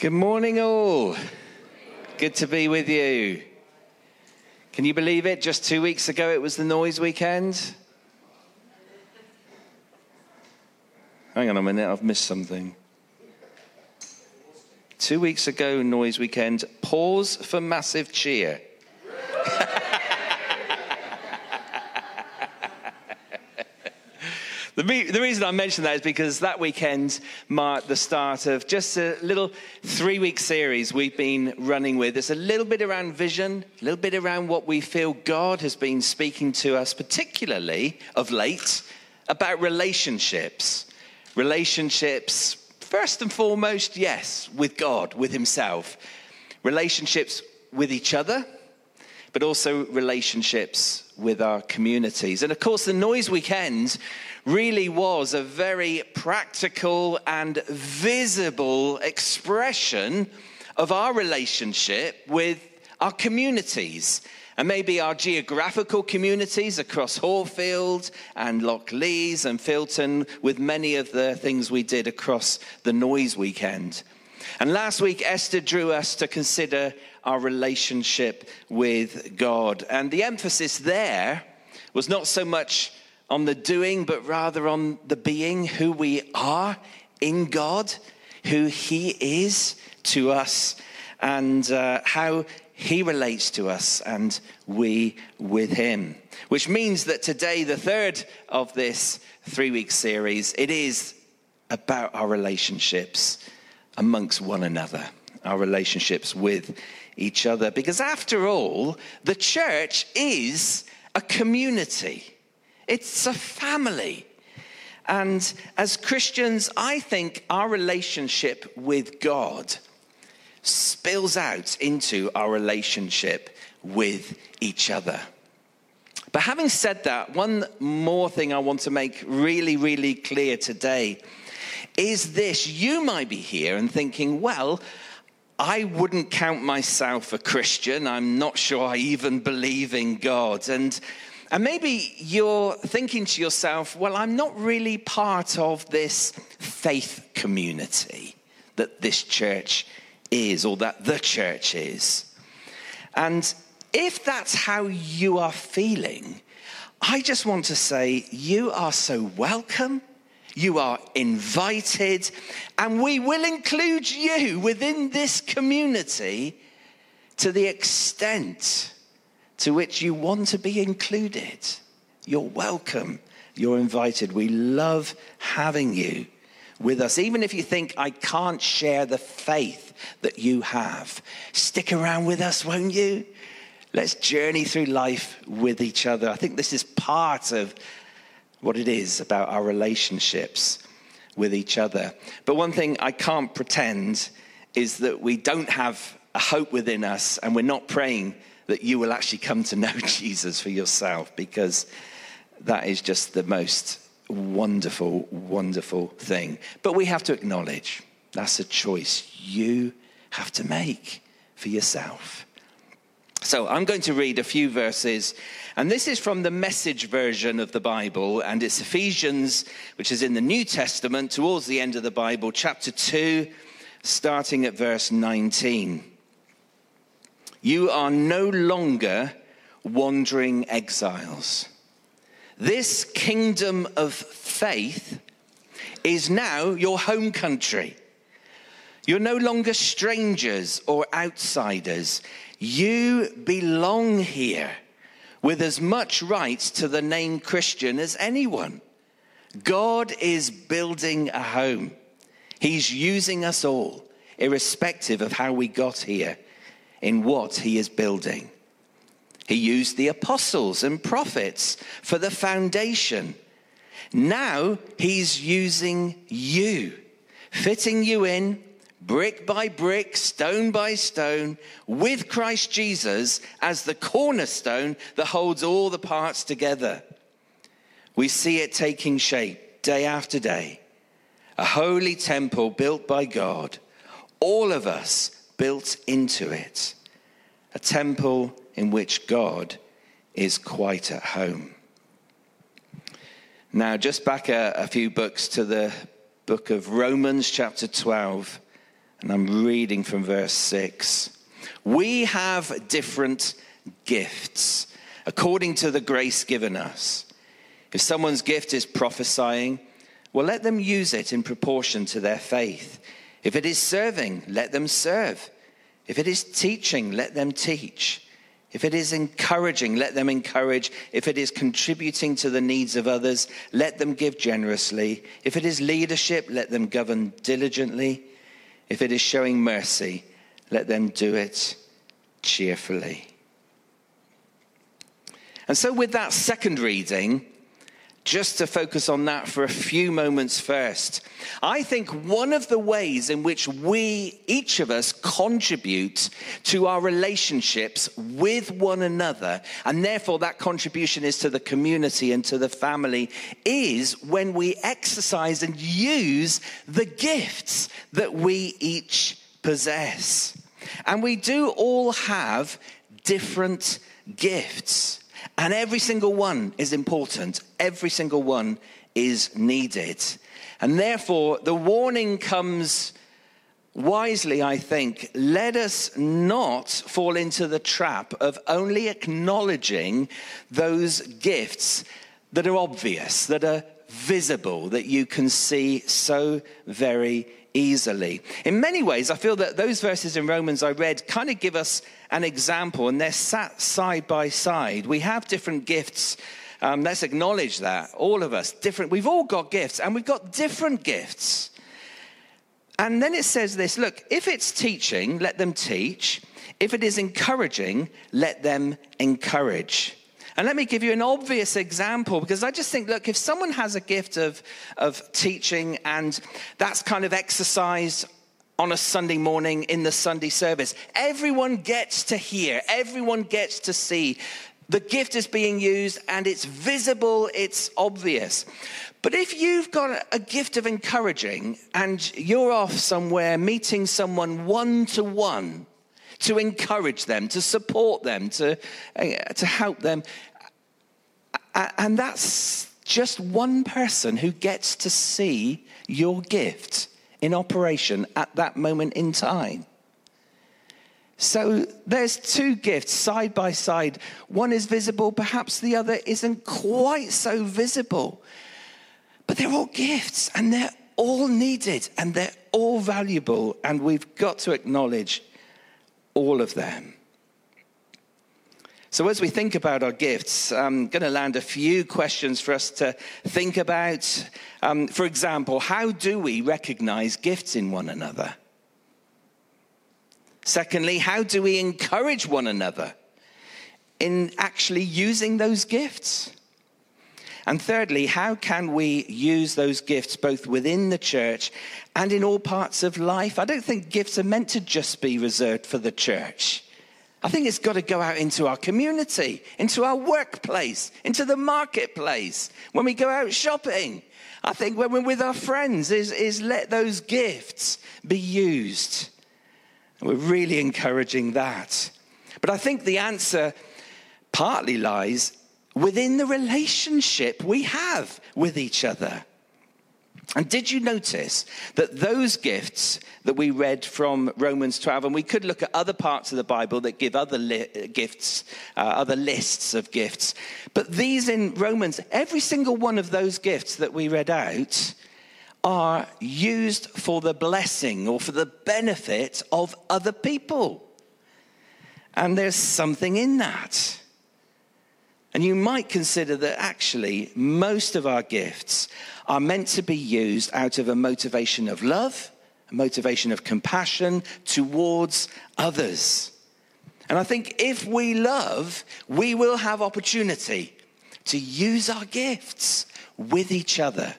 Good morning, all. Good to be with you. Can you believe it? Just two weeks ago, it was the noise weekend. Hang on a minute, I've missed something. Two weeks ago, noise weekend. Pause for massive cheer. The, the, reason I mention that is because that weekend marked the start of just a little three week series we've been running with. It's a little bit around vision, a little bit around what we feel God has been speaking to us, particularly of late, about relationships. Relationships, first and foremost, yes, with God, with Himself. Relationships with each other, but also relationships with our communities. And of course, the Noise Weekend really was a very practical and visible expression of our relationship with our communities. And maybe our geographical communities across Horfield and Lockleaze and Filton, with many of the things we did across the noise weekend. And last week, Esther drew us to consider our relationship with God. And the emphasis there was not so much on the doing, but rather on the being, who we are in God, who He is to us, and uh, how He relates to us and we with Him. Which means that today, the third of this three week series, it is about our relationships amongst one another, our relationships with each other. Because after all, the church is a community. It's a family. And as Christians, I think our relationship with God spills out into our relationship with each other. But having said that, one more thing I want to make really, really clear today is this. You might be here and thinking, well, I wouldn't count myself a Christian. I'm not sure I even believe in God. And and maybe you're thinking to yourself, well, I'm not really part of this faith community that this church is, or that the church is. And if that's how you are feeling, I just want to say you are so welcome. You are invited, and we will include you within this community to the extent to which you want to be included. You're welcome. You're invited. We love having you with us. Even if you think, I can't share the faith that you have, stick around with us, won't you? Let's journey through life with each other. I think this is part of what it is about our relationships with each other. But one thing I can't pretend is that we don't have a hope within us and we're not praying that you will actually come to know Jesus for yourself because that is just the most wonderful, wonderful thing. But we have to acknowledge that's a choice you have to make for yourself. So I'm going to read a few verses, and this is from the message version of the Bible, and it's Ephesians, which is in the New Testament, towards the end of the Bible, chapter 2, starting at verse 19. You are no longer wandering exiles. This kingdom of faith is now your home country. You're no longer strangers or outsiders. You belong here with as much right to the name Christian as anyone. God is building a home. He's using us all, irrespective of how we got here in what he is building. He used the apostles and prophets for the foundation. Now he's using you, fitting you in brick by brick, stone by stone, with Christ Jesus as the cornerstone that holds all the parts together. We see it taking shape day after day. A holy temple built by God, all of us built into it, a temple in which God is quite at home. Now, just back a, a few books to the book of Romans, chapter 12 And I'm reading from verse 6. We have different gifts according to the grace given us. If someone's gift is prophesying, well, let them use it in proportion to their faith. If it is serving, let them serve. If it is teaching, let them teach. If it is encouraging, let them encourage. If it is contributing to the needs of others, let them give generously. If it is leadership, let them govern diligently. If it is showing mercy, let them do it cheerfully. And so, with that second reading, just to focus on that for a few moments first. I think one of the ways in which we, each of us, contribute to our relationships with one another, and therefore that contribution is to the community and to the family, is when we exercise and use the gifts that we each possess. And we do all have different gifts. And every single one is important, every single one is needed. And therefore, the warning comes wisely, I think. Let us not fall into the trap of only acknowledging those gifts that are obvious, that are visible, that you can see so very easily. In many ways, I feel that those verses in Romans I read kind of give us an example, and they're sat side by side. We have different gifts. Um, let's acknowledge that. All of us, different. We've all got gifts, and we've got different gifts. And then it says this look, if it's teaching, let them teach. If it is encouraging, let them encourage. And let me give you an obvious example because I just think, look, if someone has a gift of, of teaching and that's kind of exercised on a Sunday morning in the Sunday service, everyone gets to hear, everyone gets to see. The gift is being used and it's visible, it's obvious. But if you've got a gift of encouraging and you're off somewhere meeting someone one to one, to encourage them, to support them, to, uh, to help them. And that's just one person who gets to see your gift in operation at that moment in time. So there's two gifts side by side. One is visible, perhaps the other isn't quite so visible. But they're all gifts and they're all needed and they're all valuable, and we've got to acknowledge all of them. So, as we think about our gifts, I'm going to land a few questions for us to think about. Um, for example, how do we recognize gifts in one another? Secondly, how do we encourage one another in actually using those gifts? And thirdly, how can we use those gifts both within the church and in all parts of life? I don't think gifts are meant to just be reserved for the church. I think it's got to go out into our community, into our workplace, into the marketplace, when we go out shopping. I think when we're with our friends, is, is let those gifts be used. We're really encouraging that. But I think the answer partly lies within the relationship we have with each other. And did you notice that those gifts that we read from Romans 12, and we could look at other parts of the Bible that give other li- gifts, uh, other lists of gifts, but these in Romans, every single one of those gifts that we read out are used for the blessing or for the benefit of other people. And there's something in that. And you might consider that actually most of our gifts are meant to be used out of a motivation of love, a motivation of compassion towards others. And I think if we love, we will have opportunity to use our gifts with each other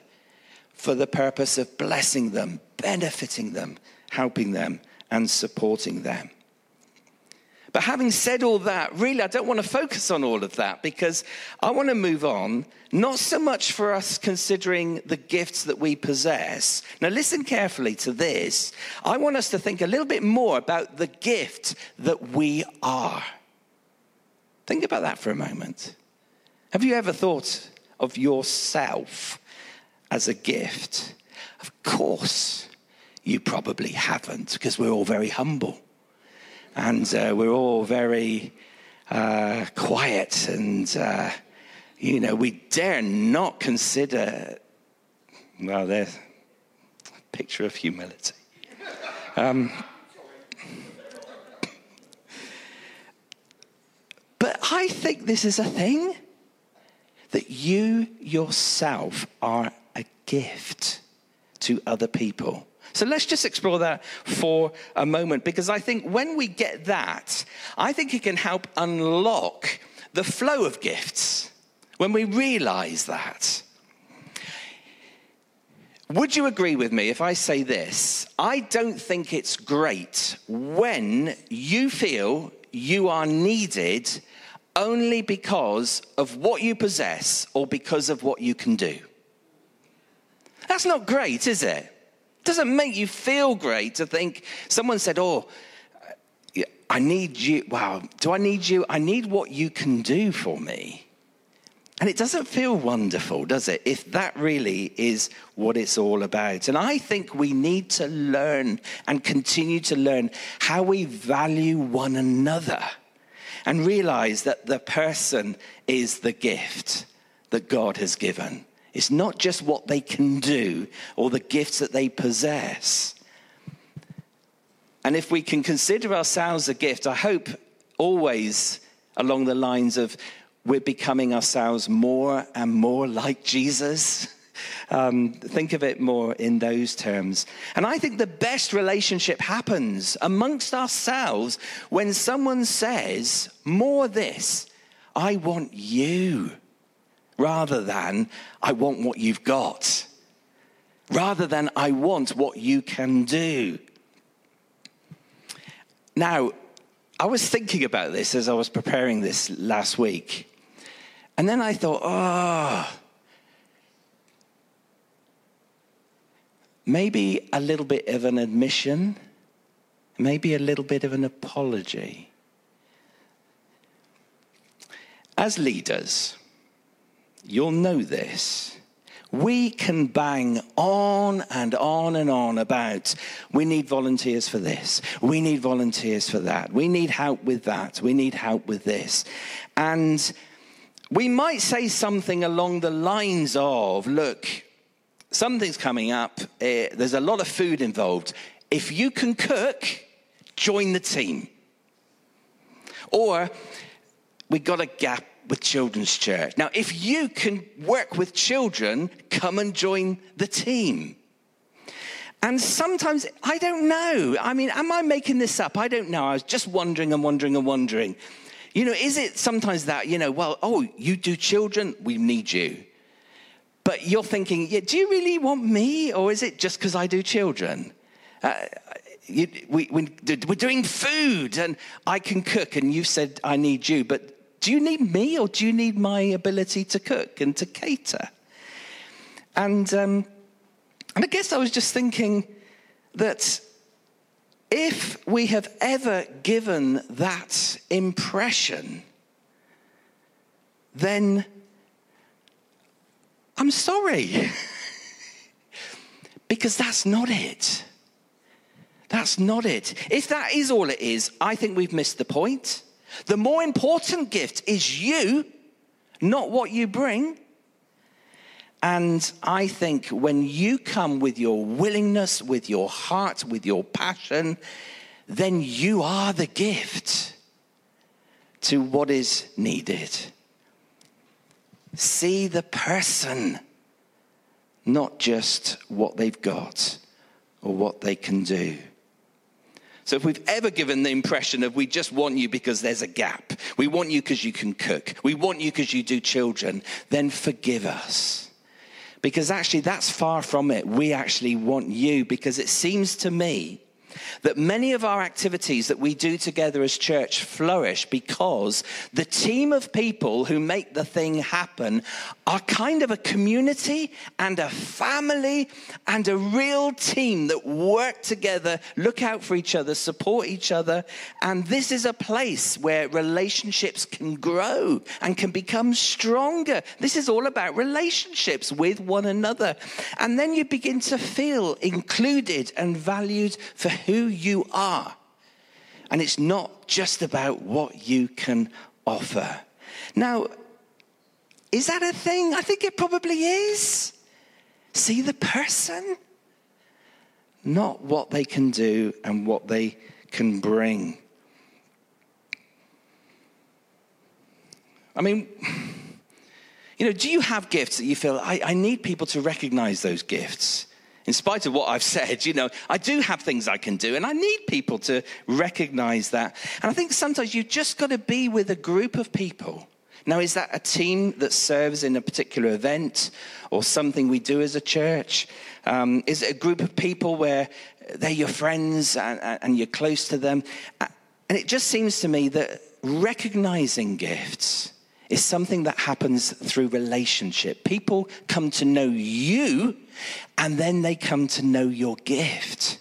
for the purpose of blessing them, benefiting them, helping them, and supporting them. But having said all that, really, I don't want to focus on all of that because I want to move on, not so much for us considering the gifts that we possess. Now, listen carefully to this. I want us to think a little bit more about the gift that we are. Think about that for a moment. Have you ever thought of yourself as a gift? Of course, you probably haven't because we're all very humble and uh, we're all very uh, quiet and, uh, you know, we dare not consider, well, there's a picture of humility. Um, but I think this is a thing that you yourself are a gift to other people. So let's just explore that for a moment because I think when we get that, I think it can help unlock the flow of gifts when we realize that. Would you agree with me if I say this? I don't think it's great when you feel you are needed only because of what you possess or because of what you can do. That's not great, is it? Doesn't make you feel great to think someone said, Oh, I need you. Wow, do I need you? I need what you can do for me. And it doesn't feel wonderful, does it? If that really is what it's all about. And I think we need to learn and continue to learn how we value one another and realize that the person is the gift that God has given. It's not just what they can do or the gifts that they possess. And if we can consider ourselves a gift, I hope always along the lines of we're becoming ourselves more and more like Jesus. Um, think of it more in those terms. And I think the best relationship happens amongst ourselves when someone says, more this, I want you, rather than I want what you've got, rather than I want what you can do. Now, I was thinking about this as I was preparing this last week. And then I thought, oh, maybe a little bit of an admission, maybe a little bit of an apology. As leaders, you'll know this. We can bang on and on and on about we need volunteers for this, we need volunteers for that, we need help with that, we need help with this. And we might say something along the lines of look, something's coming up. Uh, there's a lot of food involved. If you can cook, join the team. Or we got a gap with children's church. Now, if you can work with children, come and join the team. And sometimes, I don't know. I mean, am I making this up? I don't know. I was just wondering and wondering and wondering. You know, is it sometimes that, you know, well, oh, you do children, we need you. But you're thinking, yeah, do you really want me? Or is it just because I do children? Uh, you, we, we, we're doing food and I can cook, and you said, I need you. But do you need me or do you need my ability to cook and to cater? And, um, and I guess I was just thinking that if we have ever given that impression, then I'm sorry. because that's not it. That's not it. If that is all it is, I think we've missed the point. The more important gift is you, not what you bring. And I think when you come with your willingness, with your heart, with your passion, then you are the gift to what is needed. See the person, not just what they've got or what they can do. So, if we've ever given the impression of we just want you because there's a gap, we want you because you can cook, we want you because you do children, then forgive us. Because actually, that's far from it. We actually want you because it seems to me that many of our activities that we do together as church flourish because the team of people who make the thing happen are kind of a community and a family and a real team that work together, look out for each other, support each other. And this is a place where relationships can grow and can become stronger. This is all about relationships with one another. And then you begin to feel included and valued for who you are. And it's not just about what you can offer. Now, is that a thing? I think it probably is. See the person, not what they can do and what they can bring. I mean, you know, do you have gifts that you feel, I, I need people to recognize those gifts? In spite of what I've said, you know, I do have things I can do, and I need people to recognize that. And I think sometimes you've just got to be with a group of people. Now, is that a team that serves in a particular event or something we do as a church? Um, is it a group of people where they're your friends and, and you're close to them? And it just seems to me that recognizing gifts is something that happens through relationship. People come to know you and then they come to know your gift.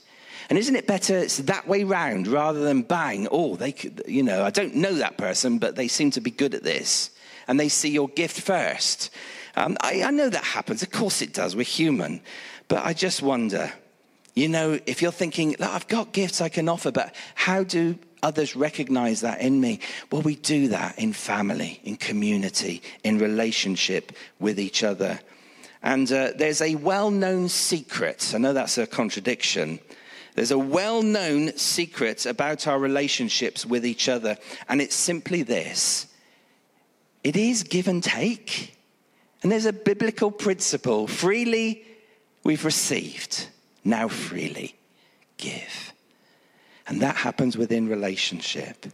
And isn't it better it's that way round rather than bang, oh, they could, you know, I don't know that person, but they seem to be good at this. And they see your gift first. Um, I, I know that happens. Of course it does. We're human. But I just wonder, you know, if you're thinking, I've got gifts I can offer, but how do others recognize that in me? Well, we do that in family, in community, in relationship with each other. And uh, there's a well known secret. I know that's a contradiction. There's a well known secret about our relationships with each other, and it's simply this it is give and take. And there's a biblical principle freely we've received, now freely give. And that happens within relationship.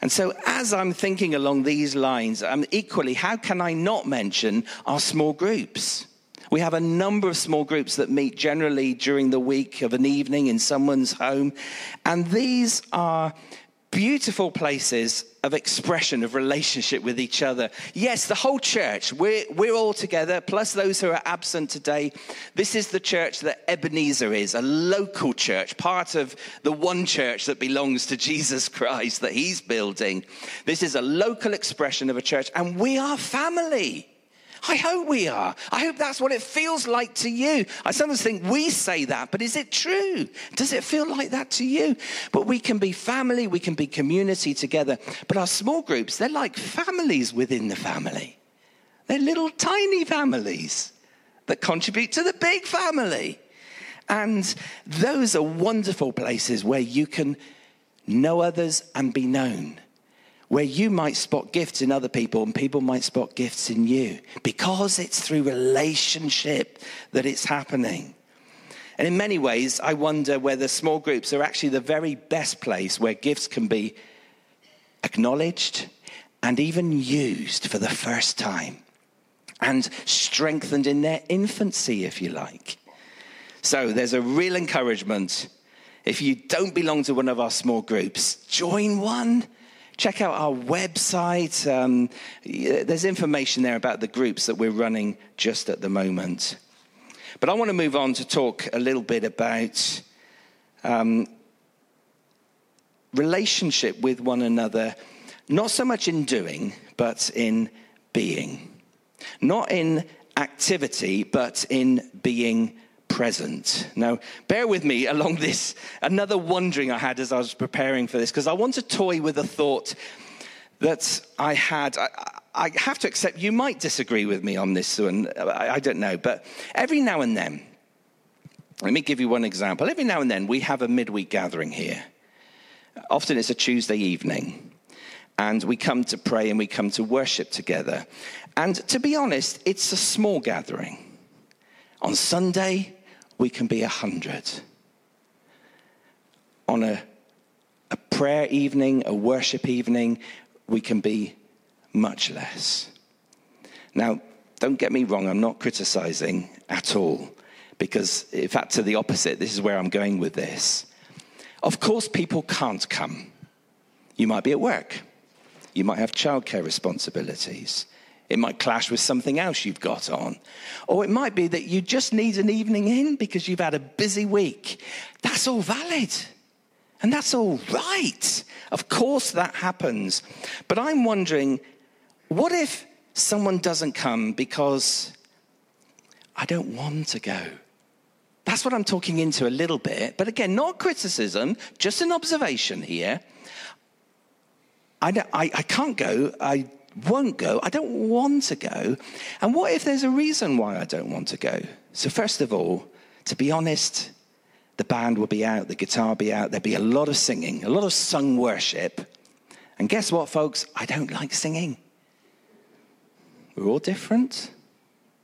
And so, as I'm thinking along these lines, I'm equally, how can I not mention our small groups? We have a number of small groups that meet generally during the week of an evening in someone's home. And these are beautiful places of expression of relationship with each other. Yes, the whole church, we're, we're all together, plus those who are absent today. This is the church that Ebenezer is, a local church, part of the one church that belongs to Jesus Christ that he's building. This is a local expression of a church, and we are family. I hope we are. I hope that's what it feels like to you. I sometimes think we say that, but is it true? Does it feel like that to you? But we can be family, we can be community together. But our small groups, they're like families within the family. They're little tiny families that contribute to the big family. And those are wonderful places where you can know others and be known where you might spot gifts in other people and people might spot gifts in you because it's through relationship that it's happening. And in many ways, I wonder whether small groups are actually the very best place where gifts can be acknowledged and even used for the first time and strengthened in their infancy, if you like. So there's a real encouragement. If you don't belong to one of our small groups, join one check out our website. Um, there's information there about the groups that we're running just at the moment. But I want to move on to talk a little bit about um, relationship with one another, not so much in doing, but in being. Not in activity, but in being present. Now, bear with me along this, another wondering I had as I was preparing for this, because I want to toy with a thought that I had. I, I, have to accept you might disagree with me on this one. I, I don't know. But every now and then, let me give you one example. Every now and then, we have a midweek gathering here. Often it's a Tuesday evening. And we come to pray and we come to worship together. And to be honest, it's a small gathering. On Sunday, we can be a hundred. On a, a prayer evening, a worship evening, we can be much less. Now, don't get me wrong, I'm not criticizing at all, because in fact, to the opposite, this is where I'm going with this. Of course, people can't come. You might be at work. You might have childcare responsibilities. It might clash with something else you've got on. Or it might be that you just need an evening in because you've had a busy week. That's all valid. And that's all right. Of course, that happens. But I'm wondering what if someone doesn't come because I don't want to go? That's what I'm talking into a little bit. But again, not criticism, just an observation here. I, I, I can't go. I won't go. I don't want to go. And what if there's a reason why I don't want to go? So, first of all, to be honest, the band will be out, the guitar will be out, there'll be a lot of singing, a lot of sung worship. And guess what, folks? I don't like singing. We're all different.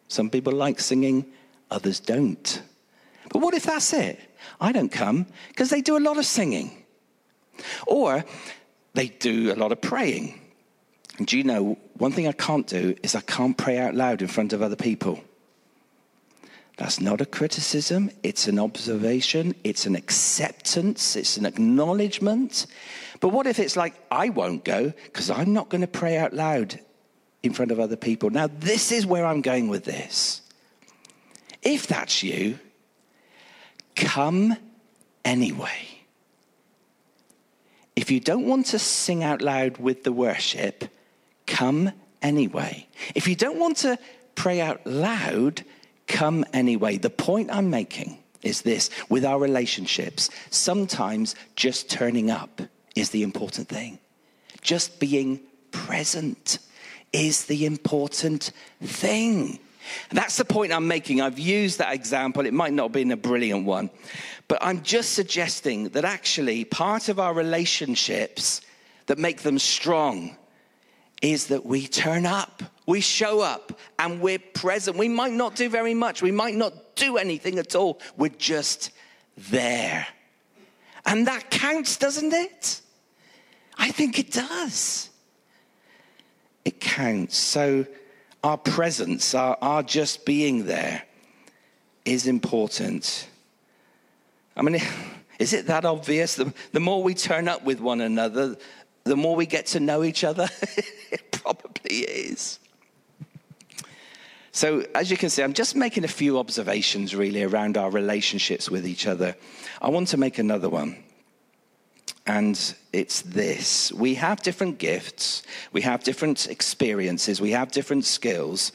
Some people like singing, others don't. But what if that's it? I don't come because they do a lot of singing. Or they do a lot of praying. And do you know, one thing I can't do is I can't pray out loud in front of other people. That's not a criticism, it's an observation, it's an acceptance, it's an acknowledgement. But what if it's like, I won't go because I'm not going to pray out loud in front of other people? Now, this is where I'm going with this. If that's you, come anyway. If you don't want to sing out loud with the worship, come anyway. If you don't want to pray out loud, come anyway. The point I'm making is this with our relationships, sometimes just turning up is the important thing. Just being present is the important thing. That's the point I'm making. I've used that example. It might not have been a brilliant one, but I'm just suggesting that actually part of our relationships that make them strong is that we turn up, we show up, and we're present. We might not do very much, we might not do anything at all. We're just there. And that counts, doesn't it? I think it does. It counts. So, our presence, our, our just being there, is important. I mean, is it that obvious? The, the more we turn up with one another, the more we get to know each other? is. So, as you can see, I'm just making a few observations really around our relationships with each other. I want to make another one. And it's this we have different gifts, we have different experiences, we have different skills.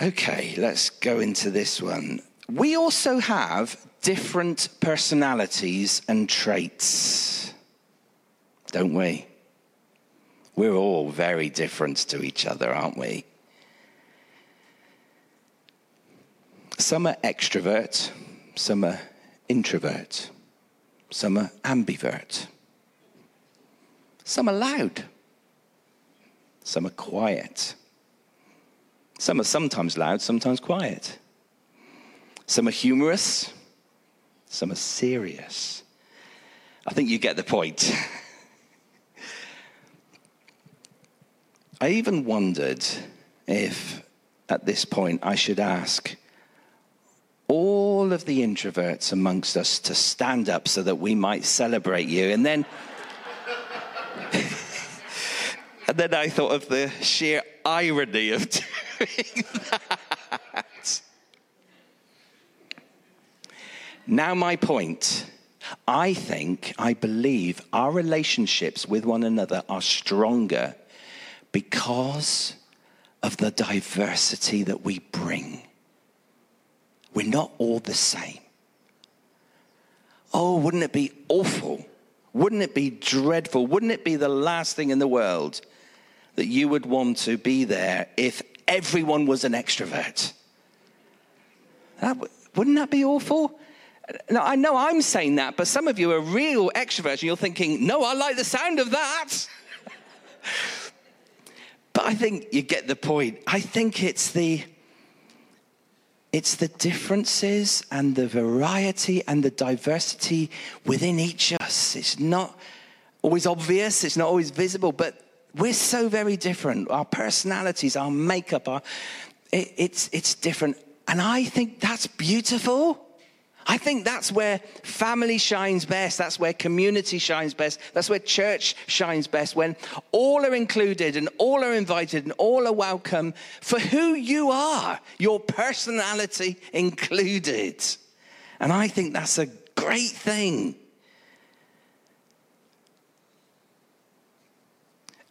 Okay, let's go into this one. We also have different personalities and traits don't we? We're all very different to each other, aren't we? Some are extrovert, some are introvert, some are ambivert, some are loud, some are quiet, some are sometimes loud, sometimes quiet, some are humorous, some are serious. I think you get the point. I even wondered if at this point I should ask all of the introverts amongst us to stand up so that we might celebrate you. And then. and then I thought of the sheer irony of doing that. Now, my point. I think, I believe our relationships with one another are stronger because of the diversity that we bring. We're not all the same. Oh, wouldn't it be awful? Wouldn't it be dreadful? Wouldn't it be the last thing in the world that you would want to be there if everyone was an extrovert? That, wouldn't that be awful? Now, I know I'm saying that, but some of you are real extroverts and you're thinking, no, I like the sound of that. But I think you get the point. I think it's the it's the differences and the variety and the diversity within each of us. It's not always obvious, it's not always visible, but we're so very different. Our personalities, our makeup, our, it, it's, it's different. And I think that's beautiful. I think that's where family shines best. That's where community shines best. That's where church shines best. When all are included and all are invited and all are welcome for who you are, your personality included. And I think that's a great thing.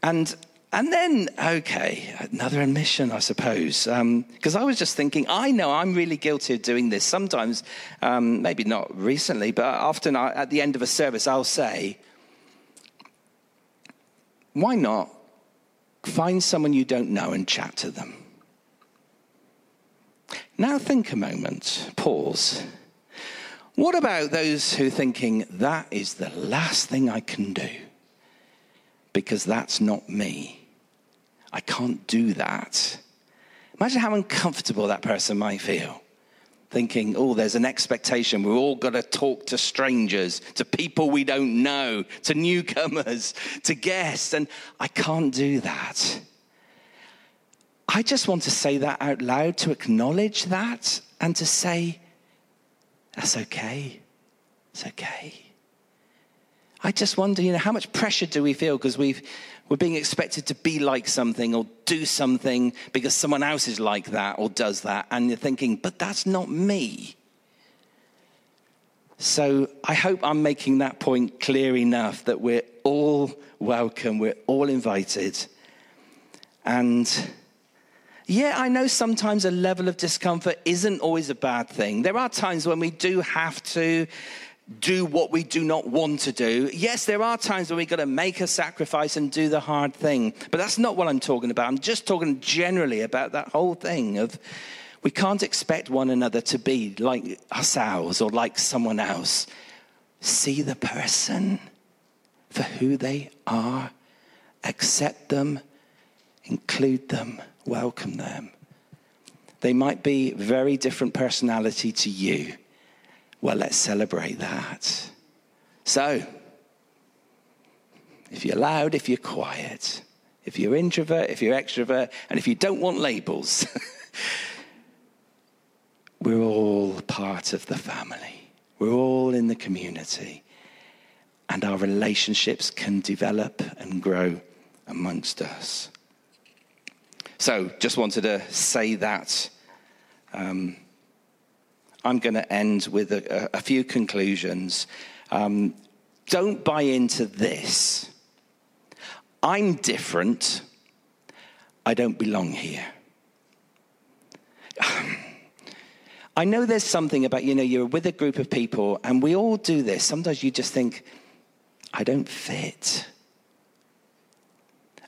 And and then, okay, another admission, I suppose. Because um, I was just thinking, I know I'm really guilty of doing this. Sometimes, um, maybe not recently, but often I, at the end of a service, I'll say, why not find someone you don't know and chat to them? Now, think a moment, pause. What about those who are thinking, that is the last thing I can do? Because that's not me. I can't do that. Imagine how uncomfortable that person might feel. Thinking, oh, there's an expectation. We're all got to talk to strangers, to people we don't know, to newcomers, to guests, and I can't do that. I just want to say that out loud, to acknowledge that, and to say, that's okay. It's okay. I just wonder, you know, how much pressure do we feel because we've we're being expected to be like something or do something because someone else is like that or does that. And you're thinking, but that's not me. So I hope I'm making that point clear enough that we're all welcome, we're all invited. And yeah, I know sometimes a level of discomfort isn't always a bad thing. There are times when we do have to do what we do not want to do. Yes, there are times when we've got to make a sacrifice and do the hard thing, but that's not what I'm talking about. I'm just talking generally about that whole thing of we can't expect one another to be like ourselves or like someone else. See the person for who they are, accept them, include them, welcome them. They might be very different personality to you well, let's celebrate that. So, if you're loud, if you're quiet, if you're introvert, if you're extrovert, and if you don't want labels, we're all part of the family. We're all in the community. And our relationships can develop and grow amongst us. So, just wanted to say that. Um, I'm going to end with a, a few conclusions. Um, don't buy into this. I'm different. I don't belong here. I know there's something about, you know, you're with a group of people and we all do this. Sometimes you just think, I don't fit.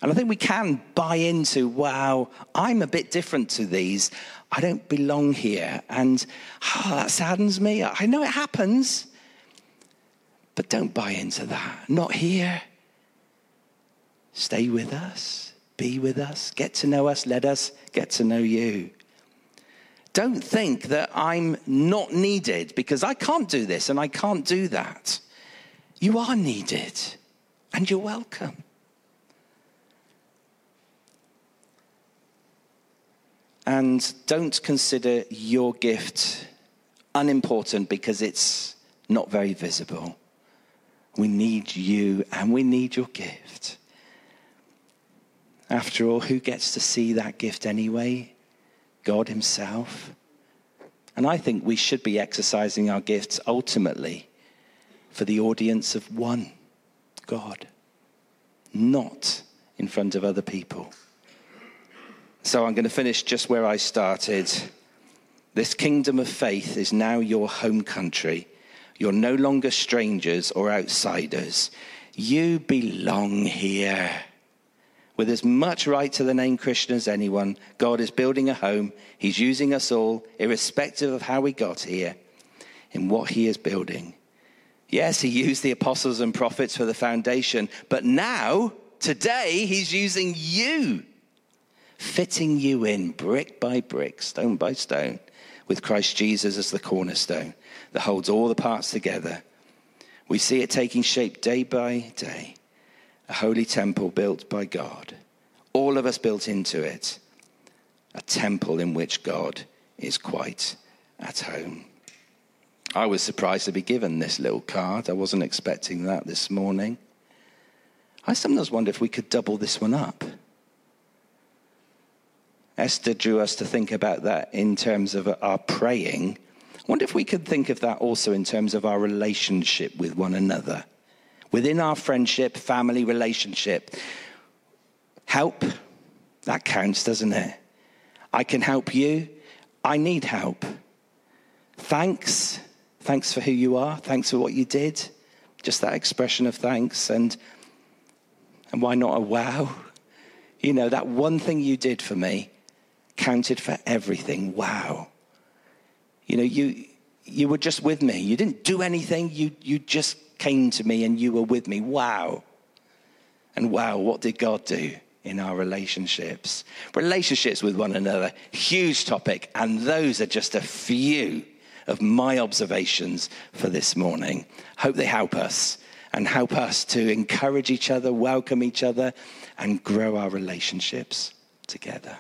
And I think we can buy into, wow, I'm a bit different to these. I don't belong here. And oh, that saddens me. I know it happens, but don't buy into that. Not here. Stay with us, be with us, get to know us, let us get to know you. Don't think that I'm not needed because I can't do this and I can't do that. You are needed and you're welcome. And don't consider your gift unimportant because it's not very visible. We need you and we need your gift. After all, who gets to see that gift anyway? God Himself. And I think we should be exercising our gifts ultimately for the audience of one God, not in front of other people. So I'm going to finish just where I started. This kingdom of faith is now your home country. You're no longer strangers or outsiders. You belong here. With as much right to the name Christian as anyone, God is building a home. He's using us all, irrespective of how we got here, in what He is building. Yes, He used the apostles and prophets for the foundation, but now, today, He's using you fitting you in brick by brick, stone by stone, with Christ Jesus as the cornerstone that holds all the parts together. We see it taking shape day by day, a holy temple built by God, all of us built into it, a temple in which God is quite at home. I was surprised to be given this little card. I wasn't expecting that this morning. I sometimes wonder if we could double this one up. Esther drew us to think about that in terms of our praying. I wonder if we could think of that also in terms of our relationship with one another. Within our friendship, family relationship, help, that counts, doesn't it? I can help you. I need help. Thanks. Thanks for who you are. Thanks for what you did. Just that expression of thanks. And, and why not a wow? You know, that one thing you did for me counted for everything. Wow. You know, you, you were just with me. You didn't do anything. You, you just came to me and you were with me. Wow. And wow, what did God do in our relationships? Relationships with one another, huge topic. And those are just a few of my observations for this morning. Hope they help us and help us to encourage each other, welcome each other, and grow our relationships together.